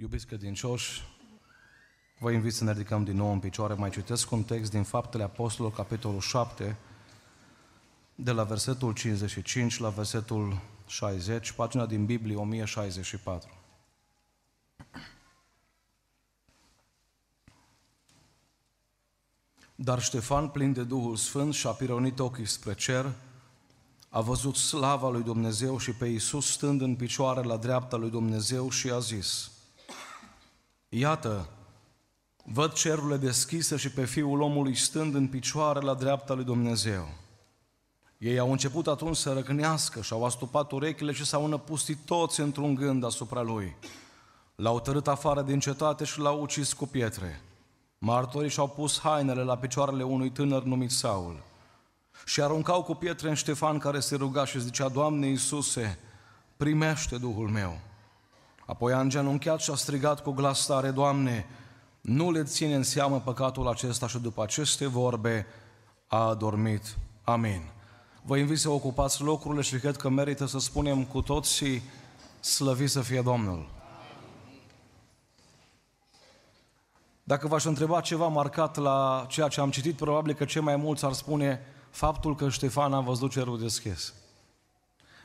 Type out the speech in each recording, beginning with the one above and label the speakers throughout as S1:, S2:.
S1: Iubiți credincioși, vă invit să ne ridicăm din nou în picioare. Mai citesc un text din Faptele Apostolilor, capitolul 7, de la versetul 55 la versetul 60, pagina din Biblie 1064. Dar Ștefan, plin de Duhul Sfânt, și-a pironit ochii spre cer, a văzut slava lui Dumnezeu și pe Iisus stând în picioare la dreapta lui Dumnezeu și a zis, Iată, văd cerurile deschise și pe Fiul omului stând în picioare la dreapta lui Dumnezeu. Ei au început atunci să răcnească și au astupat urechile și s-au înăpustit toți într-un gând asupra lui. L-au tărât afară din cetate și l-au ucis cu pietre. Martorii și-au pus hainele la picioarele unui tânăr numit Saul. Și aruncau cu pietre în Ștefan care se ruga și zicea, Doamne Iisuse, primește Duhul meu. Apoi a îngenunchiat și a strigat cu glas tare, Doamne, nu le ține în seamă păcatul acesta și după aceste vorbe a adormit. Amin. Vă invit să ocupați locurile și cred că merită să spunem cu toții slăvit să fie Domnul. Dacă v-aș întreba ceva marcat la ceea ce am citit, probabil că cei mai mulți ar spune faptul că Ștefan a văzut cerul deschis.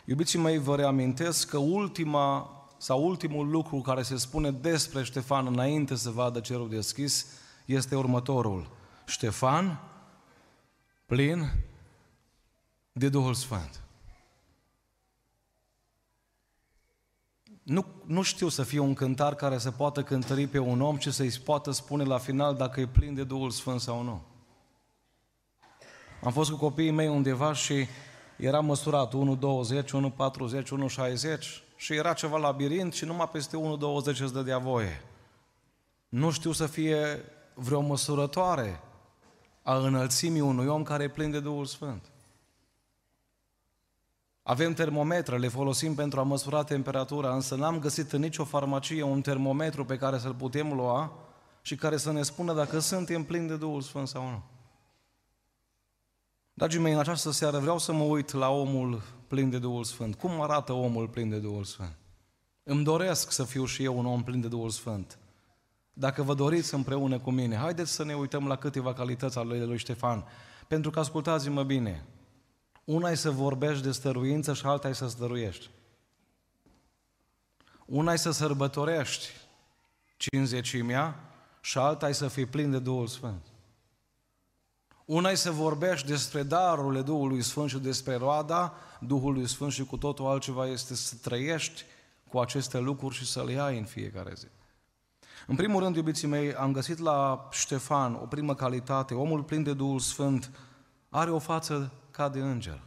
S1: Iubiții mei, vă reamintesc că ultima sau ultimul lucru care se spune despre Ștefan înainte să vadă cerul deschis este următorul. Ștefan, plin de Duhul Sfânt. Nu, nu știu să fie un cântar care să poată cântări pe un om și să-i poată spune la final dacă e plin de Duhul Sfânt sau nu. Am fost cu copiii mei undeva și era măsurat 1,20, 1,40, 1,60 și era ceva labirint și numai peste 1,20 îți dădea voie. Nu știu să fie vreo măsurătoare a înălțimii unui om care e plin de Duhul Sfânt. Avem termometre, le folosim pentru a măsura temperatura, însă n-am găsit în nicio farmacie un termometru pe care să-l putem lua și care să ne spună dacă suntem plini de Duhul Sfânt sau nu. Dragii mei, în această seară vreau să mă uit la omul plin de Duhul Sfânt. Cum arată omul plin de Duhul Sfânt? Îmi doresc să fiu și eu un om plin de Duhul Sfânt. Dacă vă doriți împreună cu mine, haideți să ne uităm la câteva calități ale lui Ștefan. Pentru că, ascultați-mă bine, una e să vorbești de stăruință și alta e să stăruiești. Una e să sărbătorești cinzecimea și alta e să fii plin de Duhul Sfânt. Una e să vorbești despre darurile Duhului Sfânt și despre roada Duhului Sfânt și cu totul altceva este să trăiești cu aceste lucruri și să le ai în fiecare zi. În primul rând, iubiții mei, am găsit la Ștefan o primă calitate. Omul plin de Duhul Sfânt are o față ca de înger.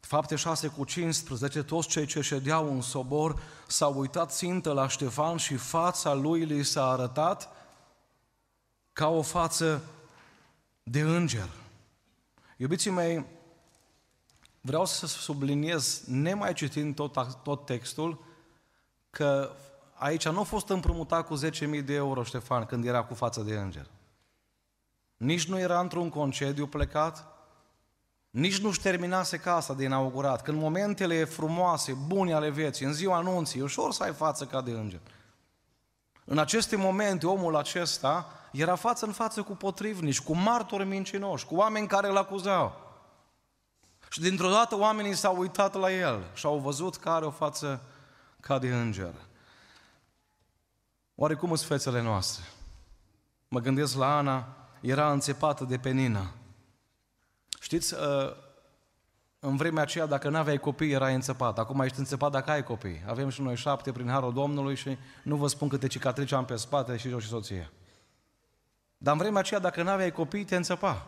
S1: Fapte 6 cu 15, toți cei ce ședeau în sobor s-au uitat țintă la Ștefan și fața lui li s-a arătat ca o față de înger. Iubiții mei, vreau să subliniez, nemai citind tot, tot textul, că aici nu a fost împrumutat cu 10.000 de euro Ștefan când era cu față de înger. Nici nu era într-un concediu plecat, nici nu-și terminase casa de inaugurat. Când momentele frumoase, bune ale vieții, în ziua anunții, ușor să ai față ca de înger. În aceste momente, omul acesta era față în față cu potrivnici, cu martori mincinoși, cu oameni care îl acuzau. Și dintr-o dată oamenii s-au uitat la el și au văzut că are o față ca de înger. Oare cum sunt fețele noastre? Mă gândesc la Ana, era înțepată de penină. Știți, ă, în vremea aceea, dacă nu aveai copii, erai înțepat. Acum ești înțepat dacă ai copii. Avem și noi șapte prin Harul Domnului și nu vă spun câte cicatrici am pe spate și eu și soția. Dar în vremea aceea, dacă nu aveai copii, te înțepa.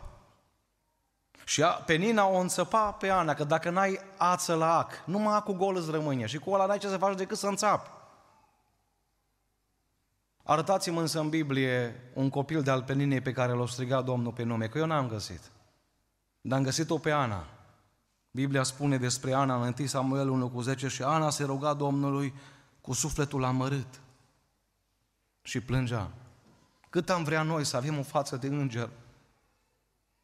S1: Și pe Nina o înțăpa pe Ana, că dacă n-ai ață la ac, numai acul gol îți rămâne și cu ăla n-ai ce să faci decât să înțapi. Arătați-mi însă în Biblie un copil de al Peninei pe care l-a strigat Domnul pe nume, că eu n-am găsit. Dar am găsit-o pe Ana. Biblia spune despre Ana în 1 Samuel 1 cu 10 și Ana se ruga Domnului cu sufletul amărât și plângea. Cât am vrea noi să avem o față de înger,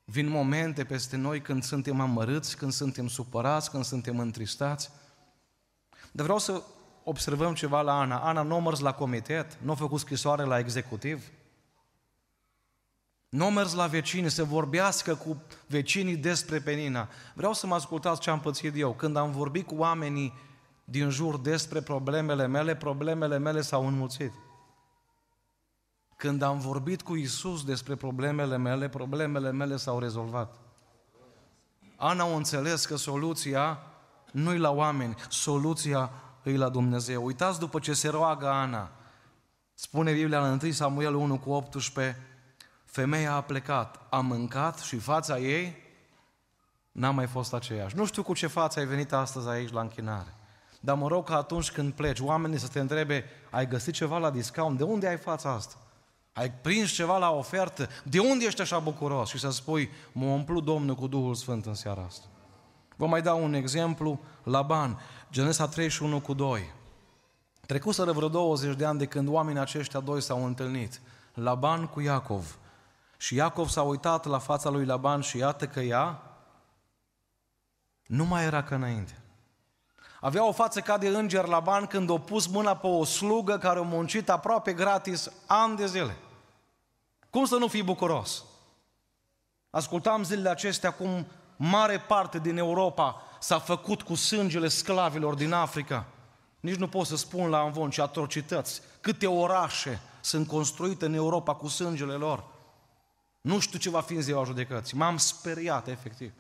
S1: vin momente peste noi când suntem amărâți, când suntem supărați, când suntem întristați. Dar vreau să observăm ceva la Ana. Ana nu a mers la comitet, nu a făcut scrisoare la executiv, nu a mers la vecini să vorbească cu vecinii despre Penina. Vreau să mă ascultați ce am pățit eu. Când am vorbit cu oamenii din jur despre problemele mele, problemele mele s-au înmulțit. Când am vorbit cu Isus despre problemele mele, problemele mele s-au rezolvat. Ana a înțeles că soluția nu-i la oameni, soluția îi la Dumnezeu. Uitați după ce se roagă Ana, spune Biblia în 1 Samuel 1 cu 18, femeia a plecat, a mâncat și fața ei n-a mai fost aceeași. Nu știu cu ce față ai venit astăzi aici la închinare, dar mă rog că atunci când pleci, oamenii să te întrebe, ai găsit ceva la discount? De unde ai fața asta? Ai prins ceva la ofertă? De unde ești așa bucuros? Și să spui, mă umplu Domnul cu Duhul Sfânt în seara asta. Vă mai dau un exemplu, Laban, Genesa 31 cu 2. Trecuseră vreo 20 de ani de când oamenii aceștia doi s-au întâlnit. Laban cu Iacov. Și Iacov s-a uitat la fața lui Laban și iată că ea nu mai era ca înainte. Avea o față ca de înger Laban când a pus mâna pe o slugă care a muncit aproape gratis ani de zile. Cum să nu fii bucuros? Ascultam zilele acestea cum mare parte din Europa s-a făcut cu sângele sclavilor din Africa. Nici nu pot să spun la învon ce atrocități, câte orașe sunt construite în Europa cu sângele lor. Nu știu ce va fi în ziua judecății. M-am speriat, efectiv.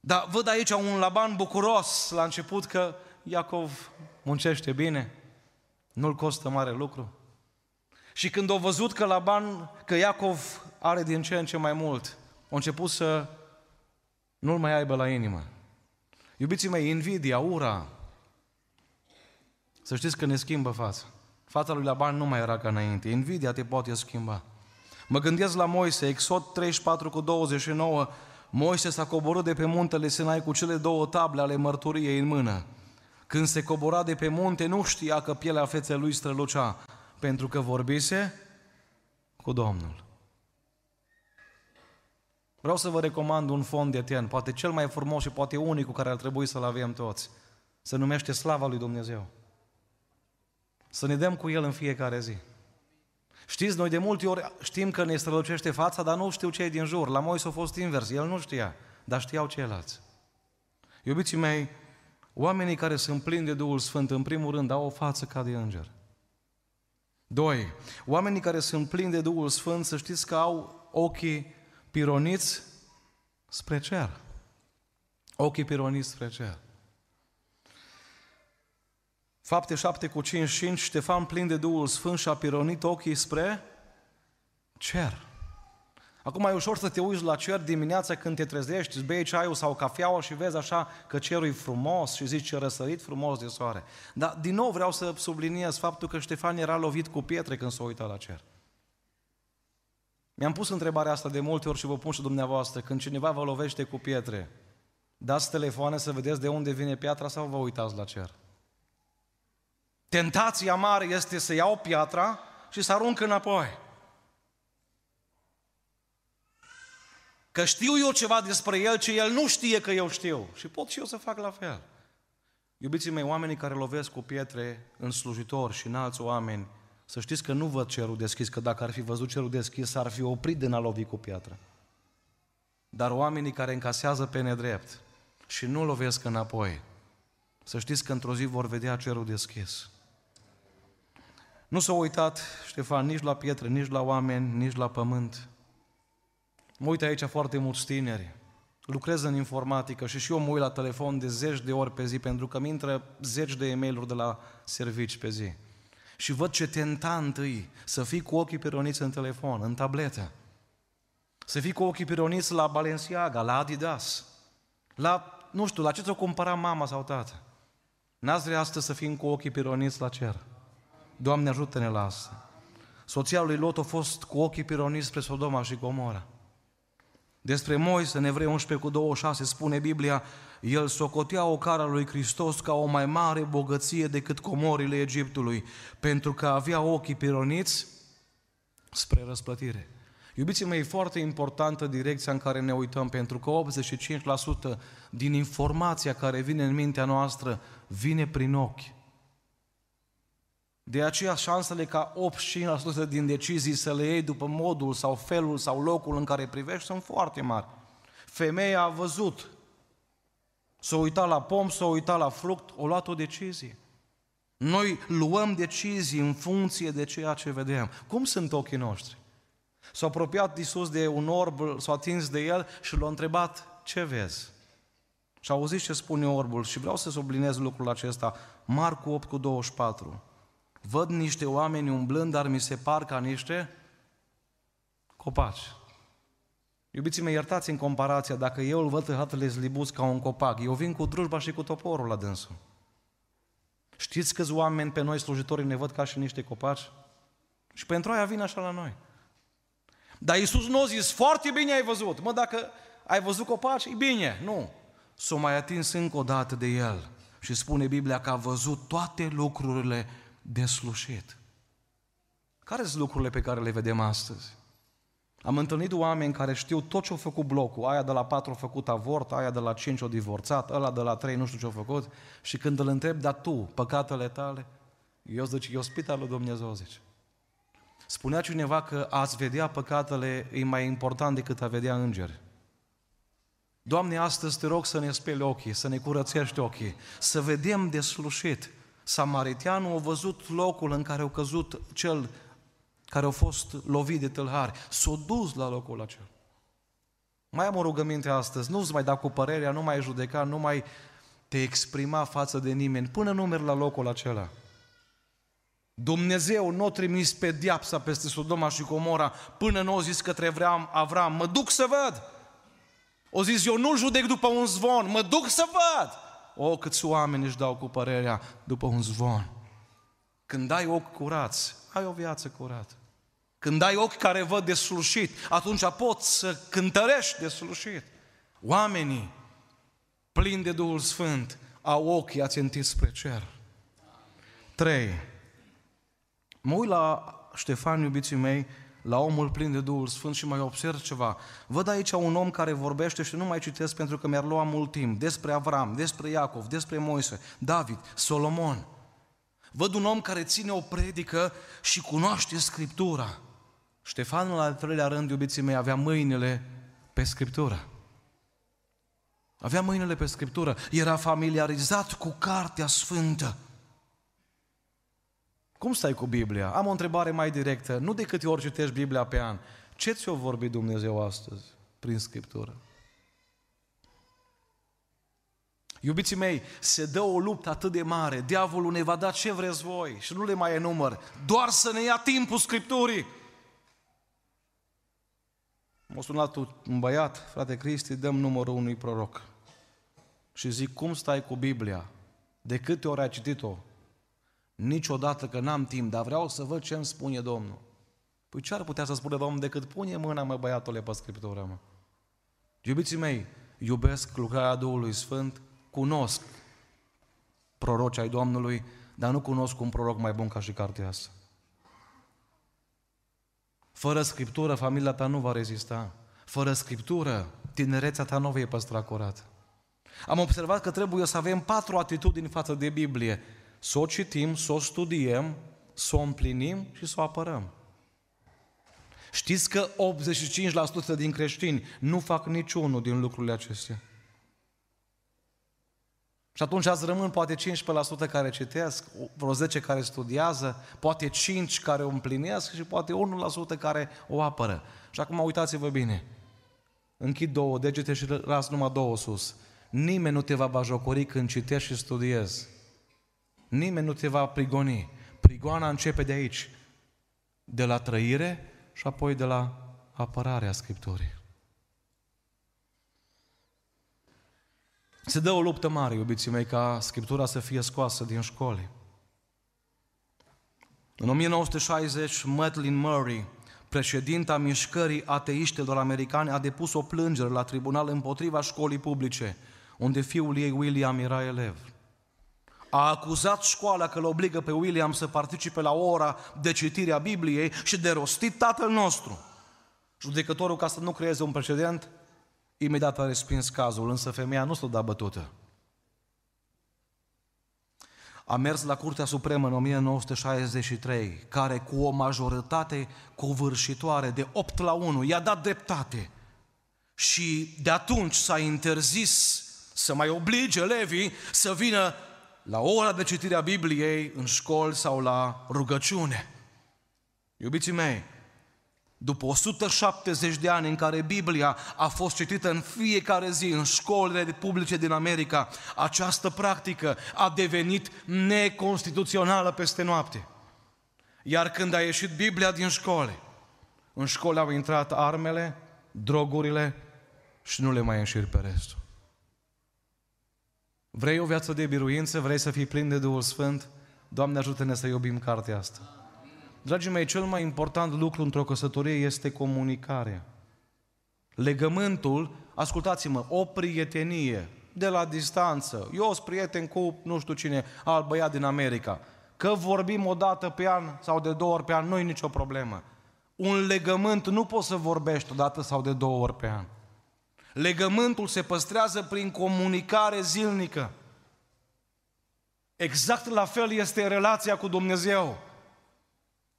S1: Dar văd aici un Laban bucuros la început că Iacov muncește bine, nu-l costă mare lucru. Și când au văzut că Laban, că Iacov are din ce în ce mai mult, au început să nu-l mai aibă la inimă. Iubiții mei, invidia, ura, să știți că ne schimbă fața. Fața lui Laban nu mai era ca înainte. Invidia te poate schimba. Mă gândesc la Moise, Exod 34 cu 29, Moise s-a coborât de pe muntele Sinai cu cele două table ale mărturiei în mână. Când se cobora de pe munte, nu știa că pielea feței lui strălucea, pentru că vorbise cu Domnul. Vreau să vă recomand un fond de ten, poate cel mai frumos și poate unicul care ar trebui să-l avem toți. Se numește Slava lui Dumnezeu. Să ne dăm cu el în fiecare zi. Știți, noi de multe ori știm că ne strălucește fața, dar nu știu ce e din jur. La Moise a fost invers, el nu știa, dar știau ceilalți. Iubiții mei, oamenii care sunt plini de Duhul Sfânt, în primul rând, au o față ca de înger. Doi, oamenii care sunt plini de Duhul Sfânt, să știți că au ochii pironiți spre cer. Ochii pironiți spre cer. Fapte 7 cu 5, 5, Ștefan plin de Duhul Sfânt și a pironit ochii spre cer. Acum e ușor să te uiți la cer dimineața când te trezești, îți bei ceaiul sau cafeaua și vezi așa că cerul e frumos și zici ce răsărit frumos de soare. Dar din nou vreau să subliniez faptul că Ștefan era lovit cu pietre când s-a uitat la cer. Mi-am pus întrebarea asta de multe ori și vă pun și dumneavoastră, când cineva vă lovește cu pietre, dați telefoane să vedeți de unde vine piatra sau vă uitați la cer? Tentația mare este să iau piatra și să arunc înapoi. Că știu eu ceva despre el ce el nu știe că eu știu. Și pot și eu să fac la fel. Iubiții mei, oamenii care lovesc cu pietre în slujitori și în alți oameni, să știți că nu văd cerul deschis, că dacă ar fi văzut cerul deschis, s-ar fi oprit din a lovi cu piatră. Dar oamenii care încasează pe nedrept și nu lovesc înapoi, să știți că într-o zi vor vedea cerul deschis. Nu s-a uitat Ștefan nici la pietre, nici la oameni, nici la pământ. Mă uit aici foarte mulți tineri. Lucrez în informatică și și eu mă uit la telefon de zeci de ori pe zi pentru că mi intră zeci de e mail de la servici pe zi. Și văd ce tentant îi să fii cu ochii pironiți în telefon, în tabletă. Să fii cu ochii pironiți la Balenciaga, la Adidas, la, nu știu, la ce ți-o cumpăra mama sau tată. N-ați vrea astăzi să fim cu ochii pironiți la cer. Doamne ajută-ne la asta. Soția lui Lot a fost cu ochii pironiți spre Sodoma și Gomora. Despre Moise, în Evrei 11 cu 26, spune Biblia, el socotea o cara lui Hristos ca o mai mare bogăție decât comorile Egiptului, pentru că avea ochii pironiți spre răsplătire. Iubiții mei, e foarte importantă direcția în care ne uităm, pentru că 85% din informația care vine în mintea noastră vine prin ochi. De aceea șansele ca 85% din decizii să le iei după modul sau felul sau locul în care privești sunt foarte mari. Femeia a văzut, s-a uitat la pom, s-a uitat la fruct, o luat o decizie. Noi luăm decizii în funcție de ceea ce vedem. Cum sunt ochii noștri? S-a apropiat Iisus de un orb, s-a atins de el și l-a întrebat, ce vezi? Și a auzit ce spune orbul și vreau să sublinez lucrul acesta. Marcu 8 cu 24. Văd niște oameni umblând, dar mi se par ca niște copaci. Iubiții mei, iertați în comparația, dacă eu îl văd pe hatele zlibuț ca un copac, eu vin cu drujba și cu toporul la dânsul. Știți câți oameni pe noi slujitorii ne văd ca și niște copaci? Și pentru aia vin așa la noi. Dar Iisus nu a zis, foarte bine ai văzut. Mă, dacă ai văzut copaci, e bine. Nu. S-o mai atins încă o dată de el. Și spune Biblia că a văzut toate lucrurile de slușit. Care sunt lucrurile pe care le vedem astăzi? Am întâlnit oameni care știu tot ce au făcut blocul. Aia de la 4 a făcut avort, aia de la 5 a divorțat, ăla de la 3 nu știu ce a făcut. Și când îl întreb, dar tu, păcatele tale? Eu zic, e ospitalul lui Dumnezeu, zice. Spunea cineva că ați vedea păcatele e mai important decât a vedea îngeri. Doamne, astăzi te rog să ne speli ochii, să ne curățești ochii, să vedem deslușit. Samaritianul a văzut locul în care a căzut cel care a fost lovit de tâlhari. S-a dus la locul acela. Mai am o rugăminte astăzi, nu-ți mai da cu părerea, nu mai judeca, nu mai te exprima față de nimeni, până nu mergi la locul acela. Dumnezeu nu a trimis pe diapsa peste Sodoma și Comora până nu a zis către Avram, Avram, mă duc să văd. O zis, eu nu judec după un zvon, mă duc să văd. O, câți oameni își dau cu părerea după un zvon. Când ai ochi curați, ai o viață curată. Când ai ochi care văd de slușit, atunci poți să cântărești de slușit. Oamenii plini de Duhul Sfânt au ochii ațintiți spre cer. 3. Mă uit la Ștefan, iubiții mei, la omul plin de Duhul Sfânt și mai observ ceva. Văd aici un om care vorbește și nu mai citesc pentru că mi-ar lua mult timp, despre Avram, despre Iacov, despre Moise, David, Solomon. Văd un om care ține o predică și cunoaște Scriptura. Ștefanul, al treilea rând, iubiții mei, avea mâinile pe Scriptură. Avea mâinile pe Scriptură. Era familiarizat cu Cartea Sfântă. Cum stai cu Biblia? Am o întrebare mai directă. Nu de câte ori citești Biblia pe an. Ce ți-o vorbi Dumnezeu astăzi prin Scriptură? Iubiții mei, se dă o luptă atât de mare, diavolul ne va da ce vreți voi și nu le mai enumăr, doar să ne ia timpul Scripturii. M-a sunat un băiat, frate Cristi, dăm numărul unui proroc. Și zic, cum stai cu Biblia? De câte ori ai citit-o? Niciodată că n-am timp, dar vreau să văd ce îmi spune Domnul. Păi ce ar putea să spună Domnul decât pune mâna, mă, băiatule, pe Scriptura, mă? Iubiții mei, iubesc lucrarea Duhului Sfânt, cunosc proroci ai Domnului, dar nu cunosc un proroc mai bun ca și cartea asta. Fără Scriptură, familia ta nu va rezista. Fără Scriptură, tinerețea ta nu vei păstra curat. Am observat că trebuie să avem patru atitudini față de Biblie. Să o citim, să o studiem, să o împlinim și să o apărăm. Știți că 85% din creștini nu fac niciunul din lucrurile acestea. Și atunci azi rămân poate 15% care citesc, vreo 10 care studiază, poate 5 care o împlinesc și poate 1% care o apără. Și acum uitați-vă bine. Închid două degete și las numai două sus. Nimeni nu te va bajocori când citești și studiezi. Nimeni nu te va prigoni. Prigoana începe de aici, de la trăire și apoi de la apărarea Scripturii. Se dă o luptă mare, iubiții mei, ca Scriptura să fie scoasă din școli. În 1960, Madeleine Murray, președinta mișcării ateiștilor americane, a depus o plângere la tribunal împotriva școlii publice, unde fiul ei, William, era elev. A acuzat școala că îl obligă pe William să participe la ora de citire a Bibliei și de rostit Tatăl nostru. Judecătorul, ca să nu creeze un precedent, imediat a respins cazul, însă femeia nu s-a dat bătută. A mers la Curtea Supremă în 1963, care cu o majoritate covârșitoare de 8 la 1 i-a dat dreptate. Și de atunci s-a interzis să mai oblige elevii să vină la ora de citire a Bibliei în școli sau la rugăciune. Iubiții mei, după 170 de ani în care Biblia a fost citită în fiecare zi în școlile publice din America, această practică a devenit neconstituțională peste noapte. Iar când a ieșit Biblia din școli, în școli au intrat armele, drogurile și nu le mai înșiri pe restul. Vrei o viață de biruință? Vrei să fii plin de Duhul Sfânt? Doamne ajută-ne să iubim cartea asta. Dragii mei, cel mai important lucru într-o căsătorie este comunicarea. Legământul, ascultați-mă, o prietenie de la distanță. Eu sunt prieten cu nu știu cine, alt băiat din America. Că vorbim o dată pe an sau de două ori pe an, nu e nicio problemă. Un legământ nu poți să vorbești o dată sau de două ori pe an. Legământul se păstrează prin comunicare zilnică. Exact la fel este relația cu Dumnezeu.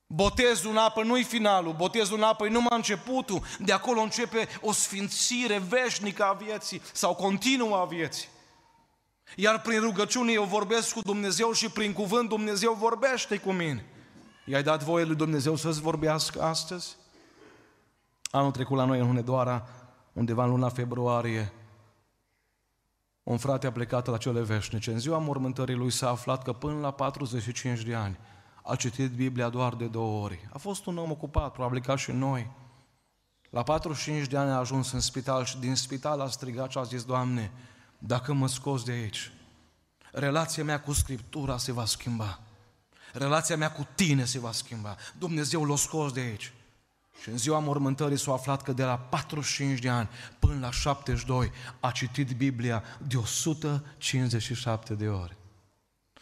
S1: Botezul în apă nu-i finalul, botezul în apă e numai începutul, de acolo începe o sfințire veșnică a vieții sau continuă a vieții. Iar prin rugăciune eu vorbesc cu Dumnezeu și prin cuvânt Dumnezeu vorbește cu mine. I-ai dat voie lui Dumnezeu să-ți vorbească astăzi? Anul trecut la noi în Hunedoara, undeva în luna februarie, un frate a plecat la cele veșnice. În ziua mormântării lui s-a aflat că până la 45 de ani a citit Biblia doar de două ori. A fost un om ocupat, probabil ca și noi. La 45 de ani a ajuns în spital și din spital a strigat și a zis, Doamne, dacă mă scos de aici, relația mea cu Scriptura se va schimba. Relația mea cu tine se va schimba. Dumnezeu l-a scos de aici. Și în ziua mormântării s-a aflat că de la 45 de ani până la 72 a citit Biblia de 157 de ori.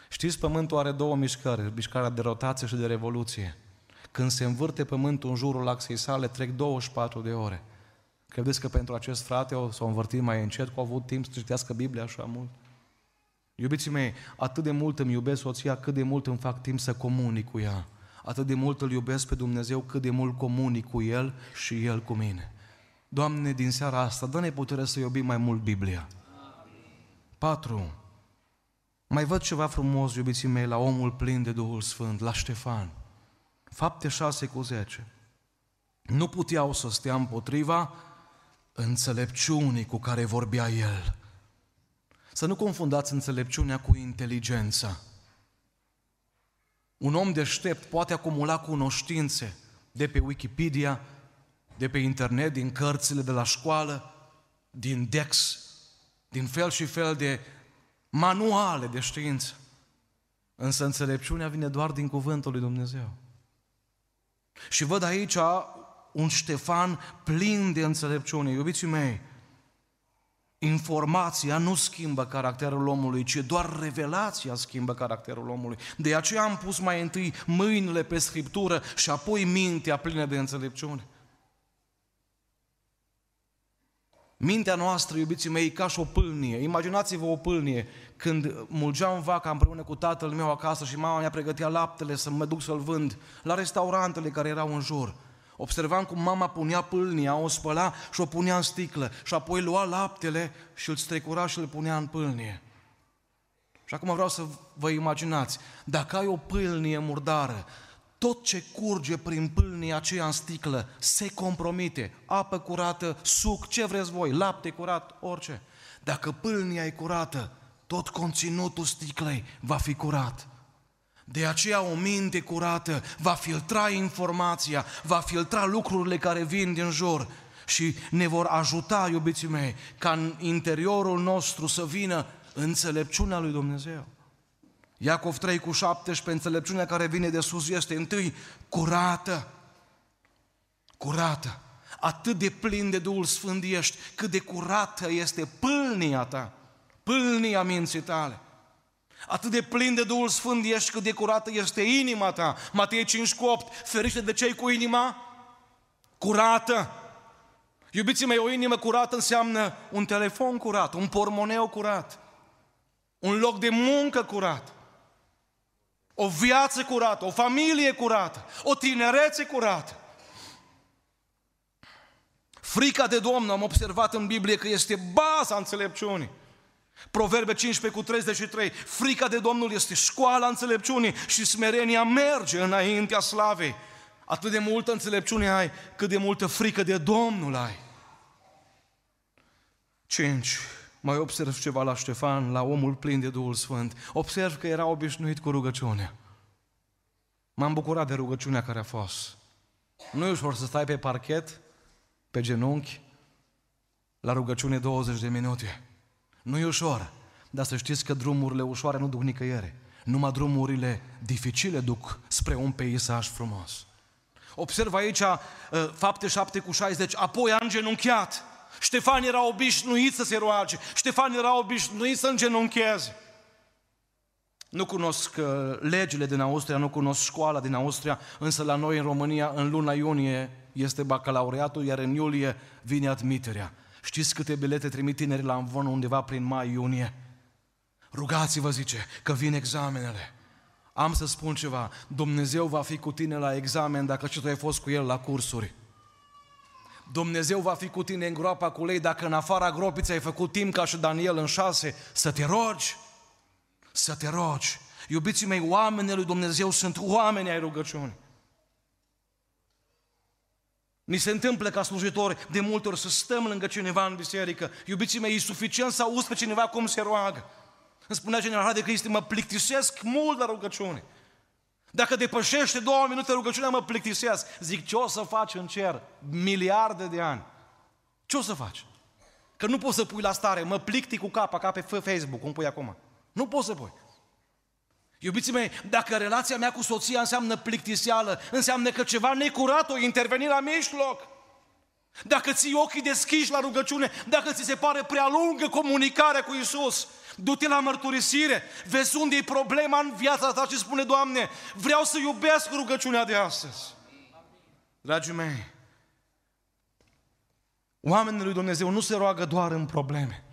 S1: Știți, pământul are două mișcări, mișcarea de rotație și de revoluție. Când se învârte pământul în jurul axei sale, trec 24 de ore. Credeți că pentru acest frate o să o învârti mai încet, că a avut timp să citească Biblia așa mult? Iubiții mei, atât de mult îmi iubesc soția, cât de mult îmi fac timp să comunic cu ea. Atât de mult îl iubesc pe Dumnezeu, cât de mult comunic cu El și El cu mine. Doamne, din seara asta, dă-ne putere să iubim mai mult Biblia. 4. Mai văd ceva frumos, iubiții mei, la omul plin de Duhul Sfânt, la Ștefan. Fapte 6 cu 10. Nu puteau să stea împotriva înțelepciunii cu care vorbea el. Să nu confundați înțelepciunea cu inteligența. Un om deștept poate acumula cunoștințe de pe Wikipedia, de pe internet, din cărțile de la școală, din Dex, din fel și fel de manuale de știință. Însă înțelepciunea vine doar din cuvântul lui Dumnezeu. Și văd aici un Ștefan plin de înțelepciune. Iubiții mei, informația nu schimbă caracterul omului, ci doar revelația schimbă caracterul omului. De aceea am pus mai întâi mâinile pe Scriptură și apoi mintea plină de înțelepciune. Mintea noastră, iubiții mei, e ca și o pâlnie. Imaginați-vă o pâlnie. Când mulgeam vaca împreună cu tatăl meu acasă și mama mi-a pregătit laptele să mă duc să-l vând la restaurantele care erau în jur. Observam cum mama punea pâlnia, o spăla și o punea în sticlă și apoi lua laptele și îl strecura și îl punea în pâlnie. Și acum vreau să vă imaginați, dacă ai o pâlnie murdară, tot ce curge prin pâlnia aceea în sticlă se compromite. Apă curată, suc, ce vreți voi, lapte curat, orice. Dacă pâlnia e curată, tot conținutul sticlei va fi curat. De aceea o minte curată va filtra informația, va filtra lucrurile care vin din jur și ne vor ajuta, iubiții mei, ca în interiorul nostru să vină înțelepciunea lui Dumnezeu. Iacov 3 cu 17, înțelepciunea care vine de sus este întâi curată. Curată. Atât de plin de Duhul Sfânt ești, cât de curată este pâlnia ta, pâlnia minții tale. Atât de plin de Duhul Sfânt ești, cât de curată este inima ta. Matei 5 cu 8, feriște de cei cu inima curată. Iubiții mei, o inimă curată înseamnă un telefon curat, un pormoneu curat, un loc de muncă curat, o viață curată, o familie curată, o tinerețe curată. Frica de Domnul, am observat în Biblie că este baza înțelepciunii. Proverbe 15 cu 33, frica de Domnul este școala înțelepciunii și smerenia merge înaintea slavei. Atât de multă înțelepciune ai, cât de multă frică de Domnul ai. 5. Mai observ ceva la Ștefan, la omul plin de Duhul Sfânt. Observ că era obișnuit cu rugăciunea. M-am bucurat de rugăciunea care a fost. Nu e ușor să stai pe parchet, pe genunchi, la rugăciune 20 de minute. Nu e ușor, dar să știți că drumurile ușoare nu duc nicăieri. Numai drumurile dificile duc spre un peisaj frumos. Observ aici uh, fapte 7 cu 60, apoi a îngenunchiat. Ștefan era obișnuit să se roage, Ștefan era obișnuit să îngenuncheze. Nu cunosc uh, legile din Austria, nu cunosc școala din Austria, însă la noi în România, în luna iunie, este bacalaureatul, iar în iulie vine admiterea. Știți câte bilete trimit tinerii la învon undeva prin mai-iunie? Rugați-vă, zice, că vin examenele. Am să spun ceva, Dumnezeu va fi cu tine la examen dacă și tu ai fost cu El la cursuri. Dumnezeu va fi cu tine în groapa cu lei dacă în afara gropii ți-ai făcut timp ca și Daniel în șase să te rogi. Să te rogi. Iubiții mei, oamenii lui Dumnezeu sunt oameni ai rugăciunii. Ni se întâmplă ca slujitori de multe ori să stăm lângă cineva în biserică. Iubiții mei, e suficient să auzi pe cineva cum se roagă. Îmi spunea general de Cristi, mă plictisesc mult la rugăciune. Dacă depășește două minute rugăciunea, mă plictisesc. Zic, ce o să faci în cer? Miliarde de ani. Ce o să faci? Că nu poți să pui la stare, mă plicti cu capa, ca pe Facebook, cum pui acum. Nu poți să pui. Iubiții mei, dacă relația mea cu soția înseamnă plictiseală, înseamnă că ceva necurat o interveni la mijloc. Dacă ții ochii deschiși la rugăciune, dacă ți se pare prea lungă comunicarea cu Isus, du-te la mărturisire, vezi unde e problema în viața ta și spune, Doamne, vreau să iubesc rugăciunea de astăzi. Dragii mei, oamenii lui Dumnezeu nu se roagă doar în probleme,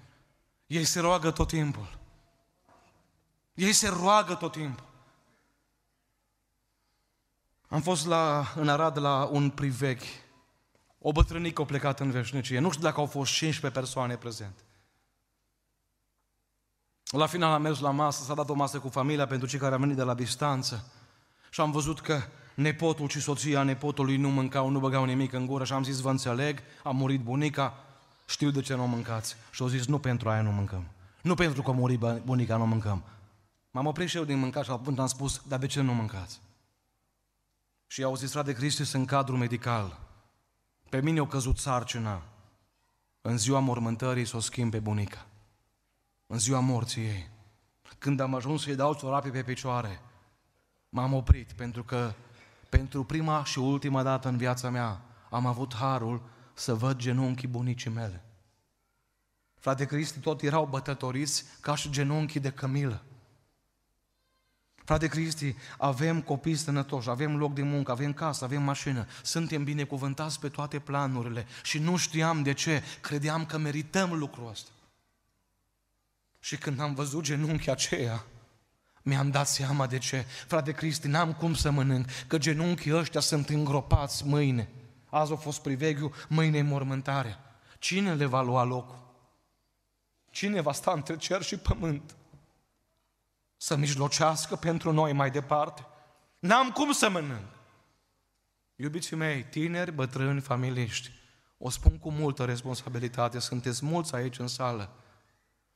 S1: ei se roagă tot timpul. Ei se roagă tot timpul. Am fost la, în Arad la un privegh. O bătrânică a plecat în veșnicie. Nu știu dacă au fost 15 persoane prezente. La final am mers la masă, s-a dat o masă cu familia pentru cei care au venit de la distanță. Și am văzut că nepotul și soția nepotului nu mâncau, nu băgau nimic în gură și am zis, vă înțeleg, a murit bunica, știu de ce nu mâncați. Și au zis, nu pentru aia nu mâncăm. Nu pentru că a murit bunica nu mâncăm. M-am oprit și eu din mâncat și la punct am spus, dar de ce nu mâncați? Și au zis, frate Cristi, în cadru medical. Pe mine au căzut sarcina. În ziua mormântării să o schimb pe bunica. În ziua morții ei. Când am ajuns să-i dau ciorapii pe picioare, m-am oprit pentru că pentru prima și ultima dată în viața mea am avut harul să văd genunchii bunicii mele. Frate Cristi, tot erau bătătoriți ca și genunchii de cămilă. Frate Cristi, avem copii sănătoși, avem loc de muncă, avem casă, avem mașină, suntem binecuvântați pe toate planurile și nu știam de ce, credeam că merităm lucrul ăsta. Și când am văzut genunchii aceea, mi-am dat seama de ce. Frate Cristi, n-am cum să mănânc, că genunchii ăștia sunt îngropați mâine. Azi a fost priveghiu, mâine e mormântarea. Cine le va lua locul? Cine va sta între cer și pământ? Să mijlocească pentru noi mai departe. N-am cum să mănânc. Iubiții mei, tineri, bătrâni, familiști, o spun cu multă responsabilitate, sunteți mulți aici în sală.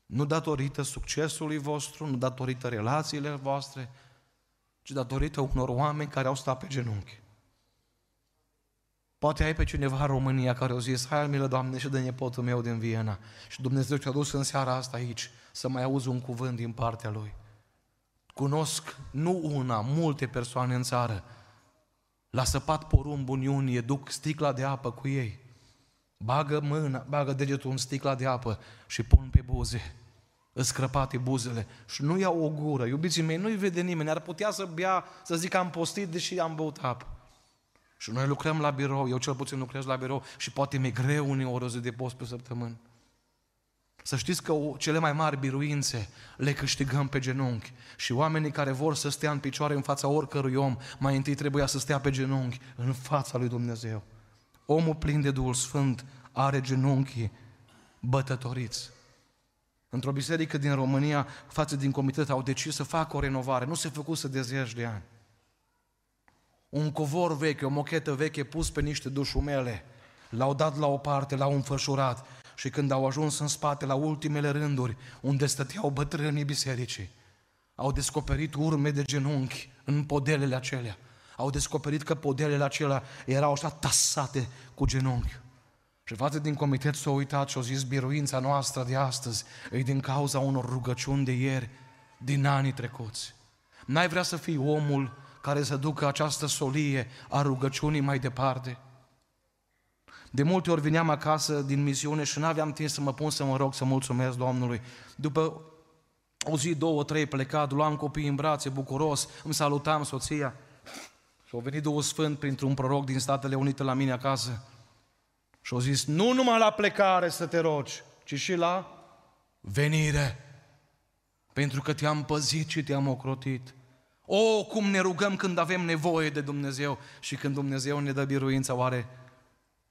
S1: Nu datorită succesului vostru, nu datorită relațiile voastre, ci datorită unor oameni care au stat pe genunchi. Poate ai pe cineva în România care au zis, hai milă, Doamne, și de nepotul meu din Viena. Și Dumnezeu te-a dus în seara asta aici să mai auzi un cuvânt din partea Lui. Cunosc nu una, multe persoane în țară. La săpat porumb în iunie, duc sticla de apă cu ei. Bagă mâna, bagă degetul în sticla de apă și pun pe buze. Îți crăpate buzele și nu iau o gură. Iubiții mei, nu-i vede nimeni. Ar putea să bea, să zic că am postit, deși am băut apă. Și noi lucrăm la birou, eu cel puțin lucrez la birou și poate mi-e greu uneori o zi de post pe săptămână. Să știți că cele mai mari biruințe le câștigăm pe genunchi. Și oamenii care vor să stea în picioare în fața oricărui om, mai întâi trebuia să stea pe genunchi în fața lui Dumnezeu. Omul plin de Duhul Sfânt are genunchii bătătoriți. Într-o biserică din România, față din comitet, au decis să facă o renovare. Nu se făcuse de zeci de ani. Un covor veche, o mochetă veche pus pe niște dușumele, l-au dat la o parte, l-au înfășurat și când au ajuns în spate, la ultimele rânduri, unde stăteau bătrânii bisericii, au descoperit urme de genunchi în podelele acelea. Au descoperit că podelele acelea erau așa tasate cu genunchi. Și față din comitet s-a uitat și a zis, biruința noastră de astăzi e din cauza unor rugăciuni de ieri, din anii trecuți. N-ai vrea să fii omul care să ducă această solie a rugăciunii mai departe? De multe ori vineam acasă din misiune și n-aveam timp să mă pun să mă rog să mulțumesc Domnului. După o zi, două, trei plecat, luam copiii în brațe, bucuros, îmi salutam soția. Și a venit Duhul Sfânt printr-un proroc din Statele Unite la mine acasă. Și au zis, nu numai la plecare să te rogi, ci și la venire. Pentru că te-am păzit și te-am ocrotit. O, cum ne rugăm când avem nevoie de Dumnezeu și când Dumnezeu ne dă biruința, oare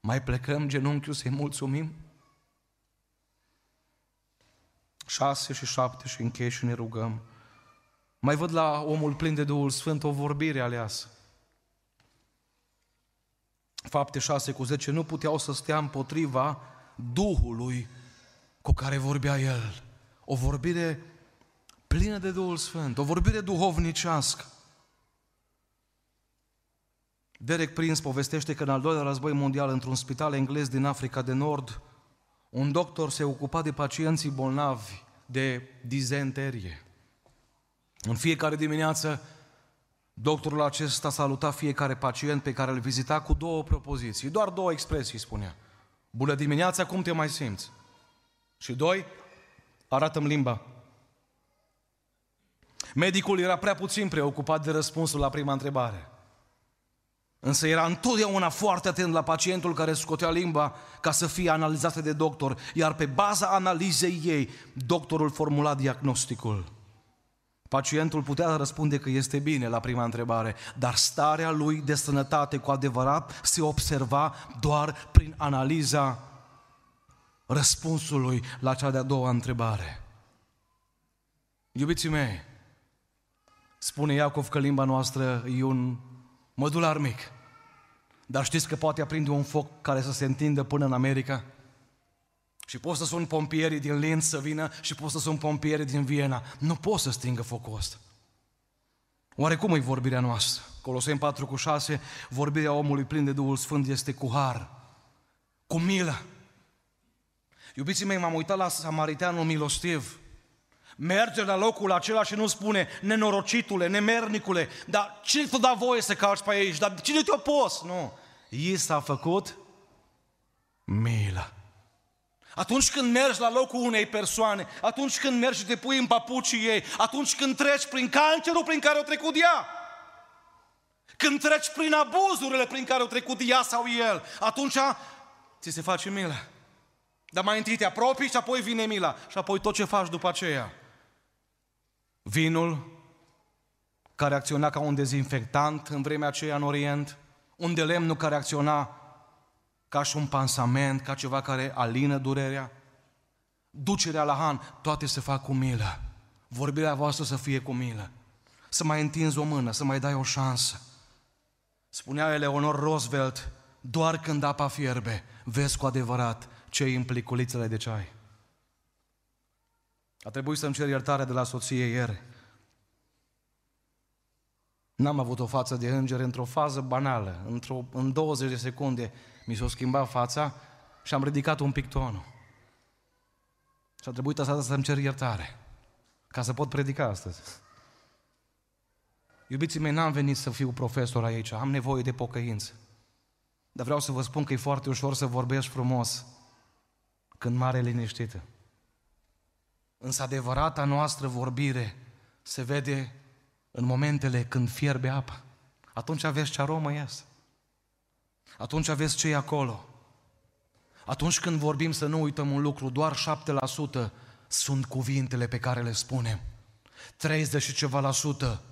S1: mai plecăm genunchiul să-i mulțumim? Șase și șapte și închei și ne rugăm. Mai văd la omul plin de Duhul Sfânt o vorbire aleasă. Fapte 6 cu 10, nu puteau să stea împotriva Duhului cu care vorbea el. O vorbire plină de Duhul Sfânt, o vorbire duhovnicească. Derek Prince povestește că în al doilea război mondial, într-un spital englez din Africa de Nord, un doctor se ocupa de pacienții bolnavi de dizenterie. În fiecare dimineață, doctorul acesta saluta fiecare pacient pe care îl vizita cu două propoziții, doar două expresii spunea. Bună dimineața, cum te mai simți? Și doi, arată-mi limba. Medicul era prea puțin preocupat de răspunsul la prima întrebare. Însă era întotdeauna foarte atent la pacientul care scotea limba ca să fie analizată de doctor, iar pe baza analizei ei, doctorul formula diagnosticul. Pacientul putea răspunde că este bine la prima întrebare, dar starea lui de sănătate cu adevărat se observa doar prin analiza răspunsului la cea de-a doua întrebare. Iubiții mei, spune Iacov că limba noastră e un modular mic. Dar știți că poate aprinde un foc care să se întindă până în America? Și poți să sun pompierii din Linz să vină și poți să sun pompierii din Viena. Nu poți să stingă focul ăsta. Oare cum e vorbirea noastră? Coloseni 4 cu 6, vorbirea omului plin de Duhul Sfânt este cu har, cu milă. Iubiții mei, m-am uitat la samariteanul milostiv. Merge la locul acela și nu spune nenorocitule, nemernicule, dar cine te da voie să calci pe aici? Dar cine te-a pus? Nu. I s-a făcut milă. Atunci când mergi la locul unei persoane, atunci când mergi și te pui în papucii ei, atunci când treci prin cancerul prin care o trecut ea, când treci prin abuzurile prin care o trecut ea sau el, atunci ți se face milă. Dar mai întâi te apropii și apoi vine mila și apoi tot ce faci după aceea. Vinul, care acționa ca un dezinfectant în vremea aceea în Orient, un de lemnul care acționa ca și un pansament, ca ceva care alină durerea, ducerea la Han, toate se fac cu milă. Vorbirea voastră să fie cu milă. Să mai întinzi o mână, să mai dai o șansă. Spunea Eleonor Roosevelt, doar când apa fierbe, vezi cu adevărat ce în pliculițele de ceai. A trebuit să-mi cer iertare de la soție ieri. N-am avut o față de înger într-o fază banală. Într-o, în 20 de secunde mi s-a schimbat fața și am ridicat un pic tonul. Și a trebuit asta să-mi cer iertare, ca să pot predica astăzi. Iubiții mei, n-am venit să fiu profesor aici, am nevoie de pocăință. Dar vreau să vă spun că e foarte ușor să vorbești frumos când mare liniștită. Însă adevărata noastră vorbire se vede în momentele când fierbe apa. Atunci aveți ce aromă iasă. Atunci aveți cei acolo. Atunci când vorbim să nu uităm un lucru, doar 7% sunt cuvintele pe care le spunem. 30 și ceva la sută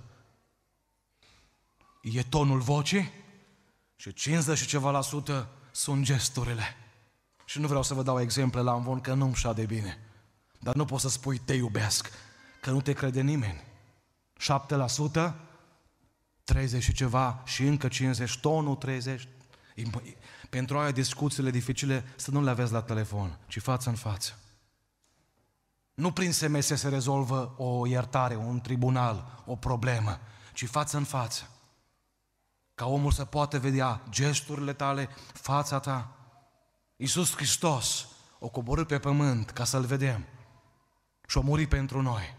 S1: e tonul vocii și 50 și ceva la sută sunt gesturile. Și nu vreau să vă dau exemple la învon că nu-mi de bine. Dar nu poți să spui te iubesc, că nu te crede nimeni. 7%, 30 și ceva și încă 50, tonul 30. Pentru aia discuțiile dificile să nu le aveți la telefon, ci față în față. Nu prin SMS se rezolvă o iertare, un tribunal, o problemă, ci față în față. Ca omul să poată vedea gesturile tale, fața ta. Iisus Hristos o coborât pe pământ ca să-L vedem și a murit pentru noi.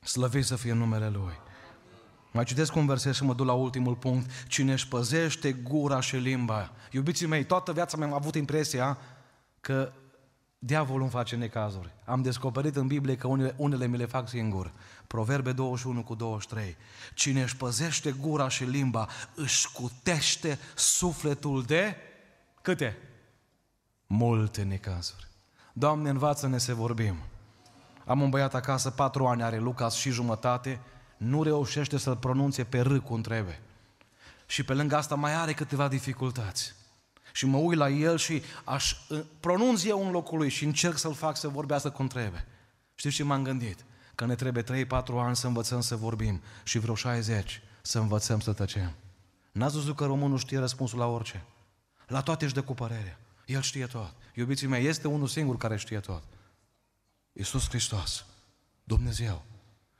S1: Slăvit să fie numele Lui. Mai citesc un verset și mă duc la ultimul punct. Cine își păzește gura și limba. Iubiții mei, toată viața mea am avut impresia că diavolul îmi face necazuri. Am descoperit în Biblie că unele, unele mi le fac singur. Proverbe 21 cu 23. Cine își păzește gura și limba, își cutește sufletul de câte? Multe necazuri. Doamne, învață-ne să vorbim. Am un băiat acasă, patru ani are Lucas și jumătate, nu reușește să-l pronunțe pe R cum trebuie. Și pe lângă asta mai are câteva dificultăți. Și mă uit la el și aș uh, pronunț eu în locul lui și încerc să-l fac să vorbească cum trebuie. Știți ce m-am gândit? Că ne trebuie 3-4 ani să învățăm să vorbim și vreo 60 să învățăm să tăcem. N-ați văzut că românul știe răspunsul la orice? La toate își dă cu părerea. El știe tot. Iubiții mei, este unul singur care știe tot. Iisus Hristos. Dumnezeu.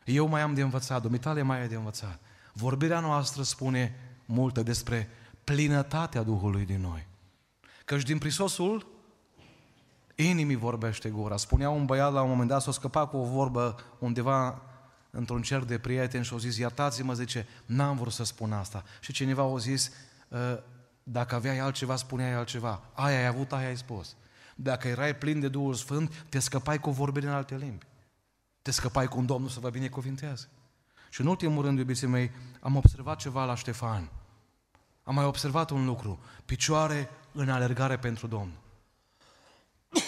S1: Eu mai am de învățat, Dumitale mai e de învățat. Vorbirea noastră spune multe despre plinătatea Duhului din noi. Căci din prisosul inimii vorbește gura. Spunea un băiat la un moment dat, s-a scăpat cu o vorbă undeva într-un cer de prieteni și a zis, iertați-mă, zice, n-am vrut să spun asta. Și cineva a zis, ă, dacă aveai altceva, spuneai altceva. Aia ai avut, aia ai spus. Dacă erai plin de Duhul Sfânt, te scăpai cu vorbire în alte limbi. Te scăpai cu un Domnul să vă binecuvinteze. Și în ultimul rând, iubiții mei, am observat ceva la Ștefan. Am mai observat un lucru. Picioare în alergare pentru Domnul.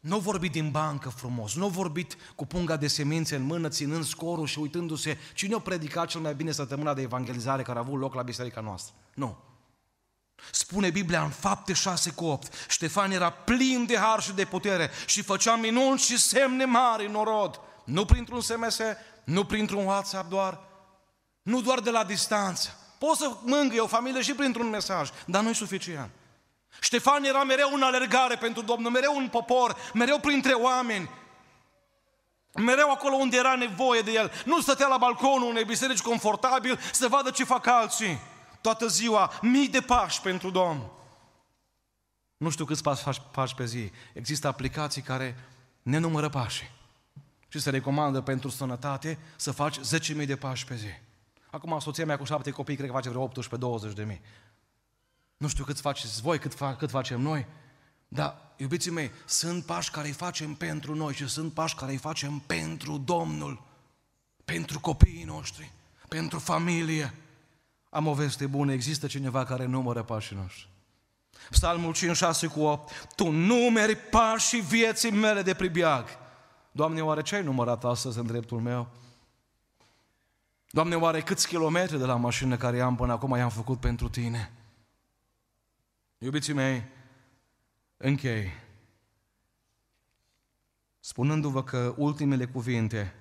S1: Nu vorbit din bancă frumos, nu vorbit cu punga de semințe în mână, ținând scorul și uitându-se cine a predicat cel mai bine săptămâna de evangelizare care a avut loc la biserica noastră. Nu. Spune Biblia în fapte 6 cu 8. Ștefan era plin de har și de putere și făcea minuni și semne mari în orod. Nu printr-un SMS, nu printr-un WhatsApp doar, nu doar de la distanță. Poți să mângâie o familie și printr-un mesaj, dar nu e suficient. Ștefan era mereu în alergare pentru Domnul, mereu în popor, mereu printre oameni. Mereu acolo unde era nevoie de el. Nu stătea la balconul unei biserici confortabil să vadă ce fac alții. Toată ziua, mii de pași pentru Domn. Nu știu câți pași faci, faci pe zi. Există aplicații care ne numără pașii. Și se recomandă pentru sănătate să faci 10.000 de pași pe zi. Acum soția mea cu șapte copii, cred că face vreo 18-20 de mii. Nu știu cât faceți voi, cât, fa- cât facem noi, dar, iubiții mei, sunt pași care îi facem pentru noi și sunt pași care îi facem pentru Domnul, pentru copiii noștri, pentru familie. Am o veste bună, există cineva care numără pașii noștri. Psalmul 56 cu 8. Tu numeri pașii vieții mele de pribiag. Doamne, oare ce ai numărat astăzi în dreptul meu? Doamne, oare câți kilometri de la mașină care am până acum i-am făcut pentru Tine? Iubiții mei, închei, spunându-vă că ultimele cuvinte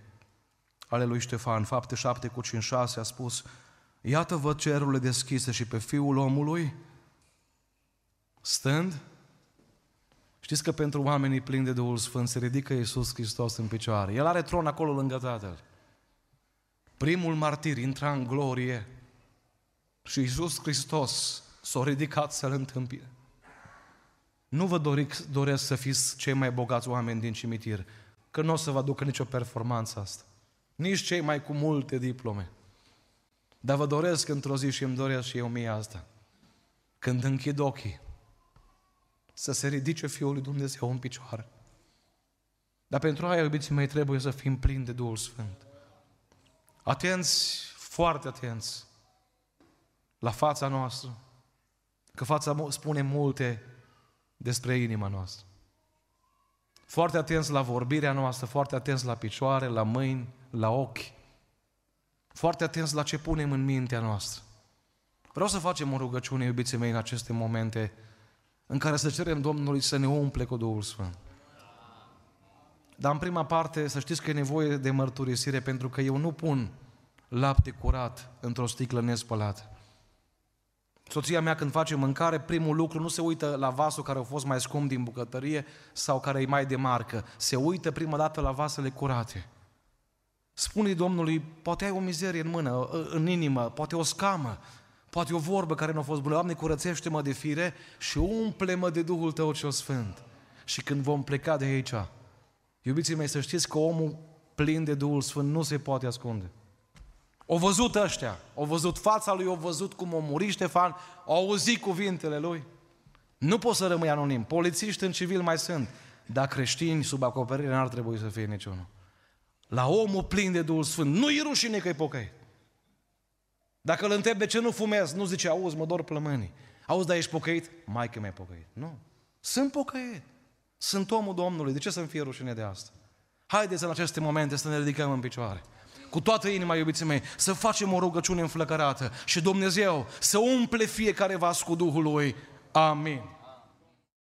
S1: ale lui Ștefan, fapte 7 cu 5, 6, a spus, Iată văd cerurile deschise și pe Fiul omului, stând, știți că pentru oamenii plini de Duhul Sfânt se ridică Iisus Hristos în picioare. El are tron acolo lângă Tatăl. Primul martir intra în glorie și Iisus Hristos s-a ridicat să-l întâmpine. Nu vă doric, doresc să fiți cei mai bogați oameni din cimitir, că nu o să vă aducă nicio performanță asta. Nici cei mai cu multe diplome. Dar vă doresc într-o zi și îmi doresc și eu mie asta. Când închid ochii, să se ridice Fiul lui Dumnezeu în picioare. Dar pentru aia, iubiții mei, trebuie să fim plini de Duhul Sfânt. Atenți, foarte atenți la fața noastră, Că fața spune multe despre inima noastră. Foarte atenți la vorbirea noastră, foarte atenți la picioare, la mâini, la ochi. Foarte atenți la ce punem în mintea noastră. Vreau să facem o rugăciune, iubiții mei, în aceste momente în care să cerem Domnului să ne umple cu Duhul Sfânt. Dar în prima parte să știți că e nevoie de mărturisire pentru că eu nu pun lapte curat într-o sticlă nespălată. Soția mea când face mâncare, primul lucru nu se uită la vasul care a fost mai scump din bucătărie sau care e mai de marcă. Se uită prima dată la vasele curate. Spune Domnului, poate ai o mizerie în mână, în inimă, poate o scamă, poate o vorbă care nu a fost bună. Doamne, curățește-mă de fire și umple-mă de Duhul Tău cel Sfânt. Și când vom pleca de aici, iubiții mei, să știți că omul plin de Duhul Sfânt nu se poate ascunde. O văzut ăștia, au văzut fața lui, au văzut cum a murit Ștefan, au auzit cuvintele lui. Nu poți să rămâi anonim. Polițiști în civil mai sunt, dar creștini sub acoperire n-ar trebui să fie niciunul. La omul plin de Duhul Sfânt, nu-i rușine că-i pocăit. Dacă îl întreb de ce nu fumez, nu zice, auzi, mă dor plămânii. Auzi, dar ești pocăit? Mai că mai pocăit. Nu. Sunt pocăit. Sunt omul Domnului. De ce să-mi fie rușine de asta? Haideți în aceste momente să ne ridicăm în picioare cu toată inima, iubiții mei, să facem o rugăciune înflăcărată și Dumnezeu să umple fiecare vas cu Duhul Lui. Amin.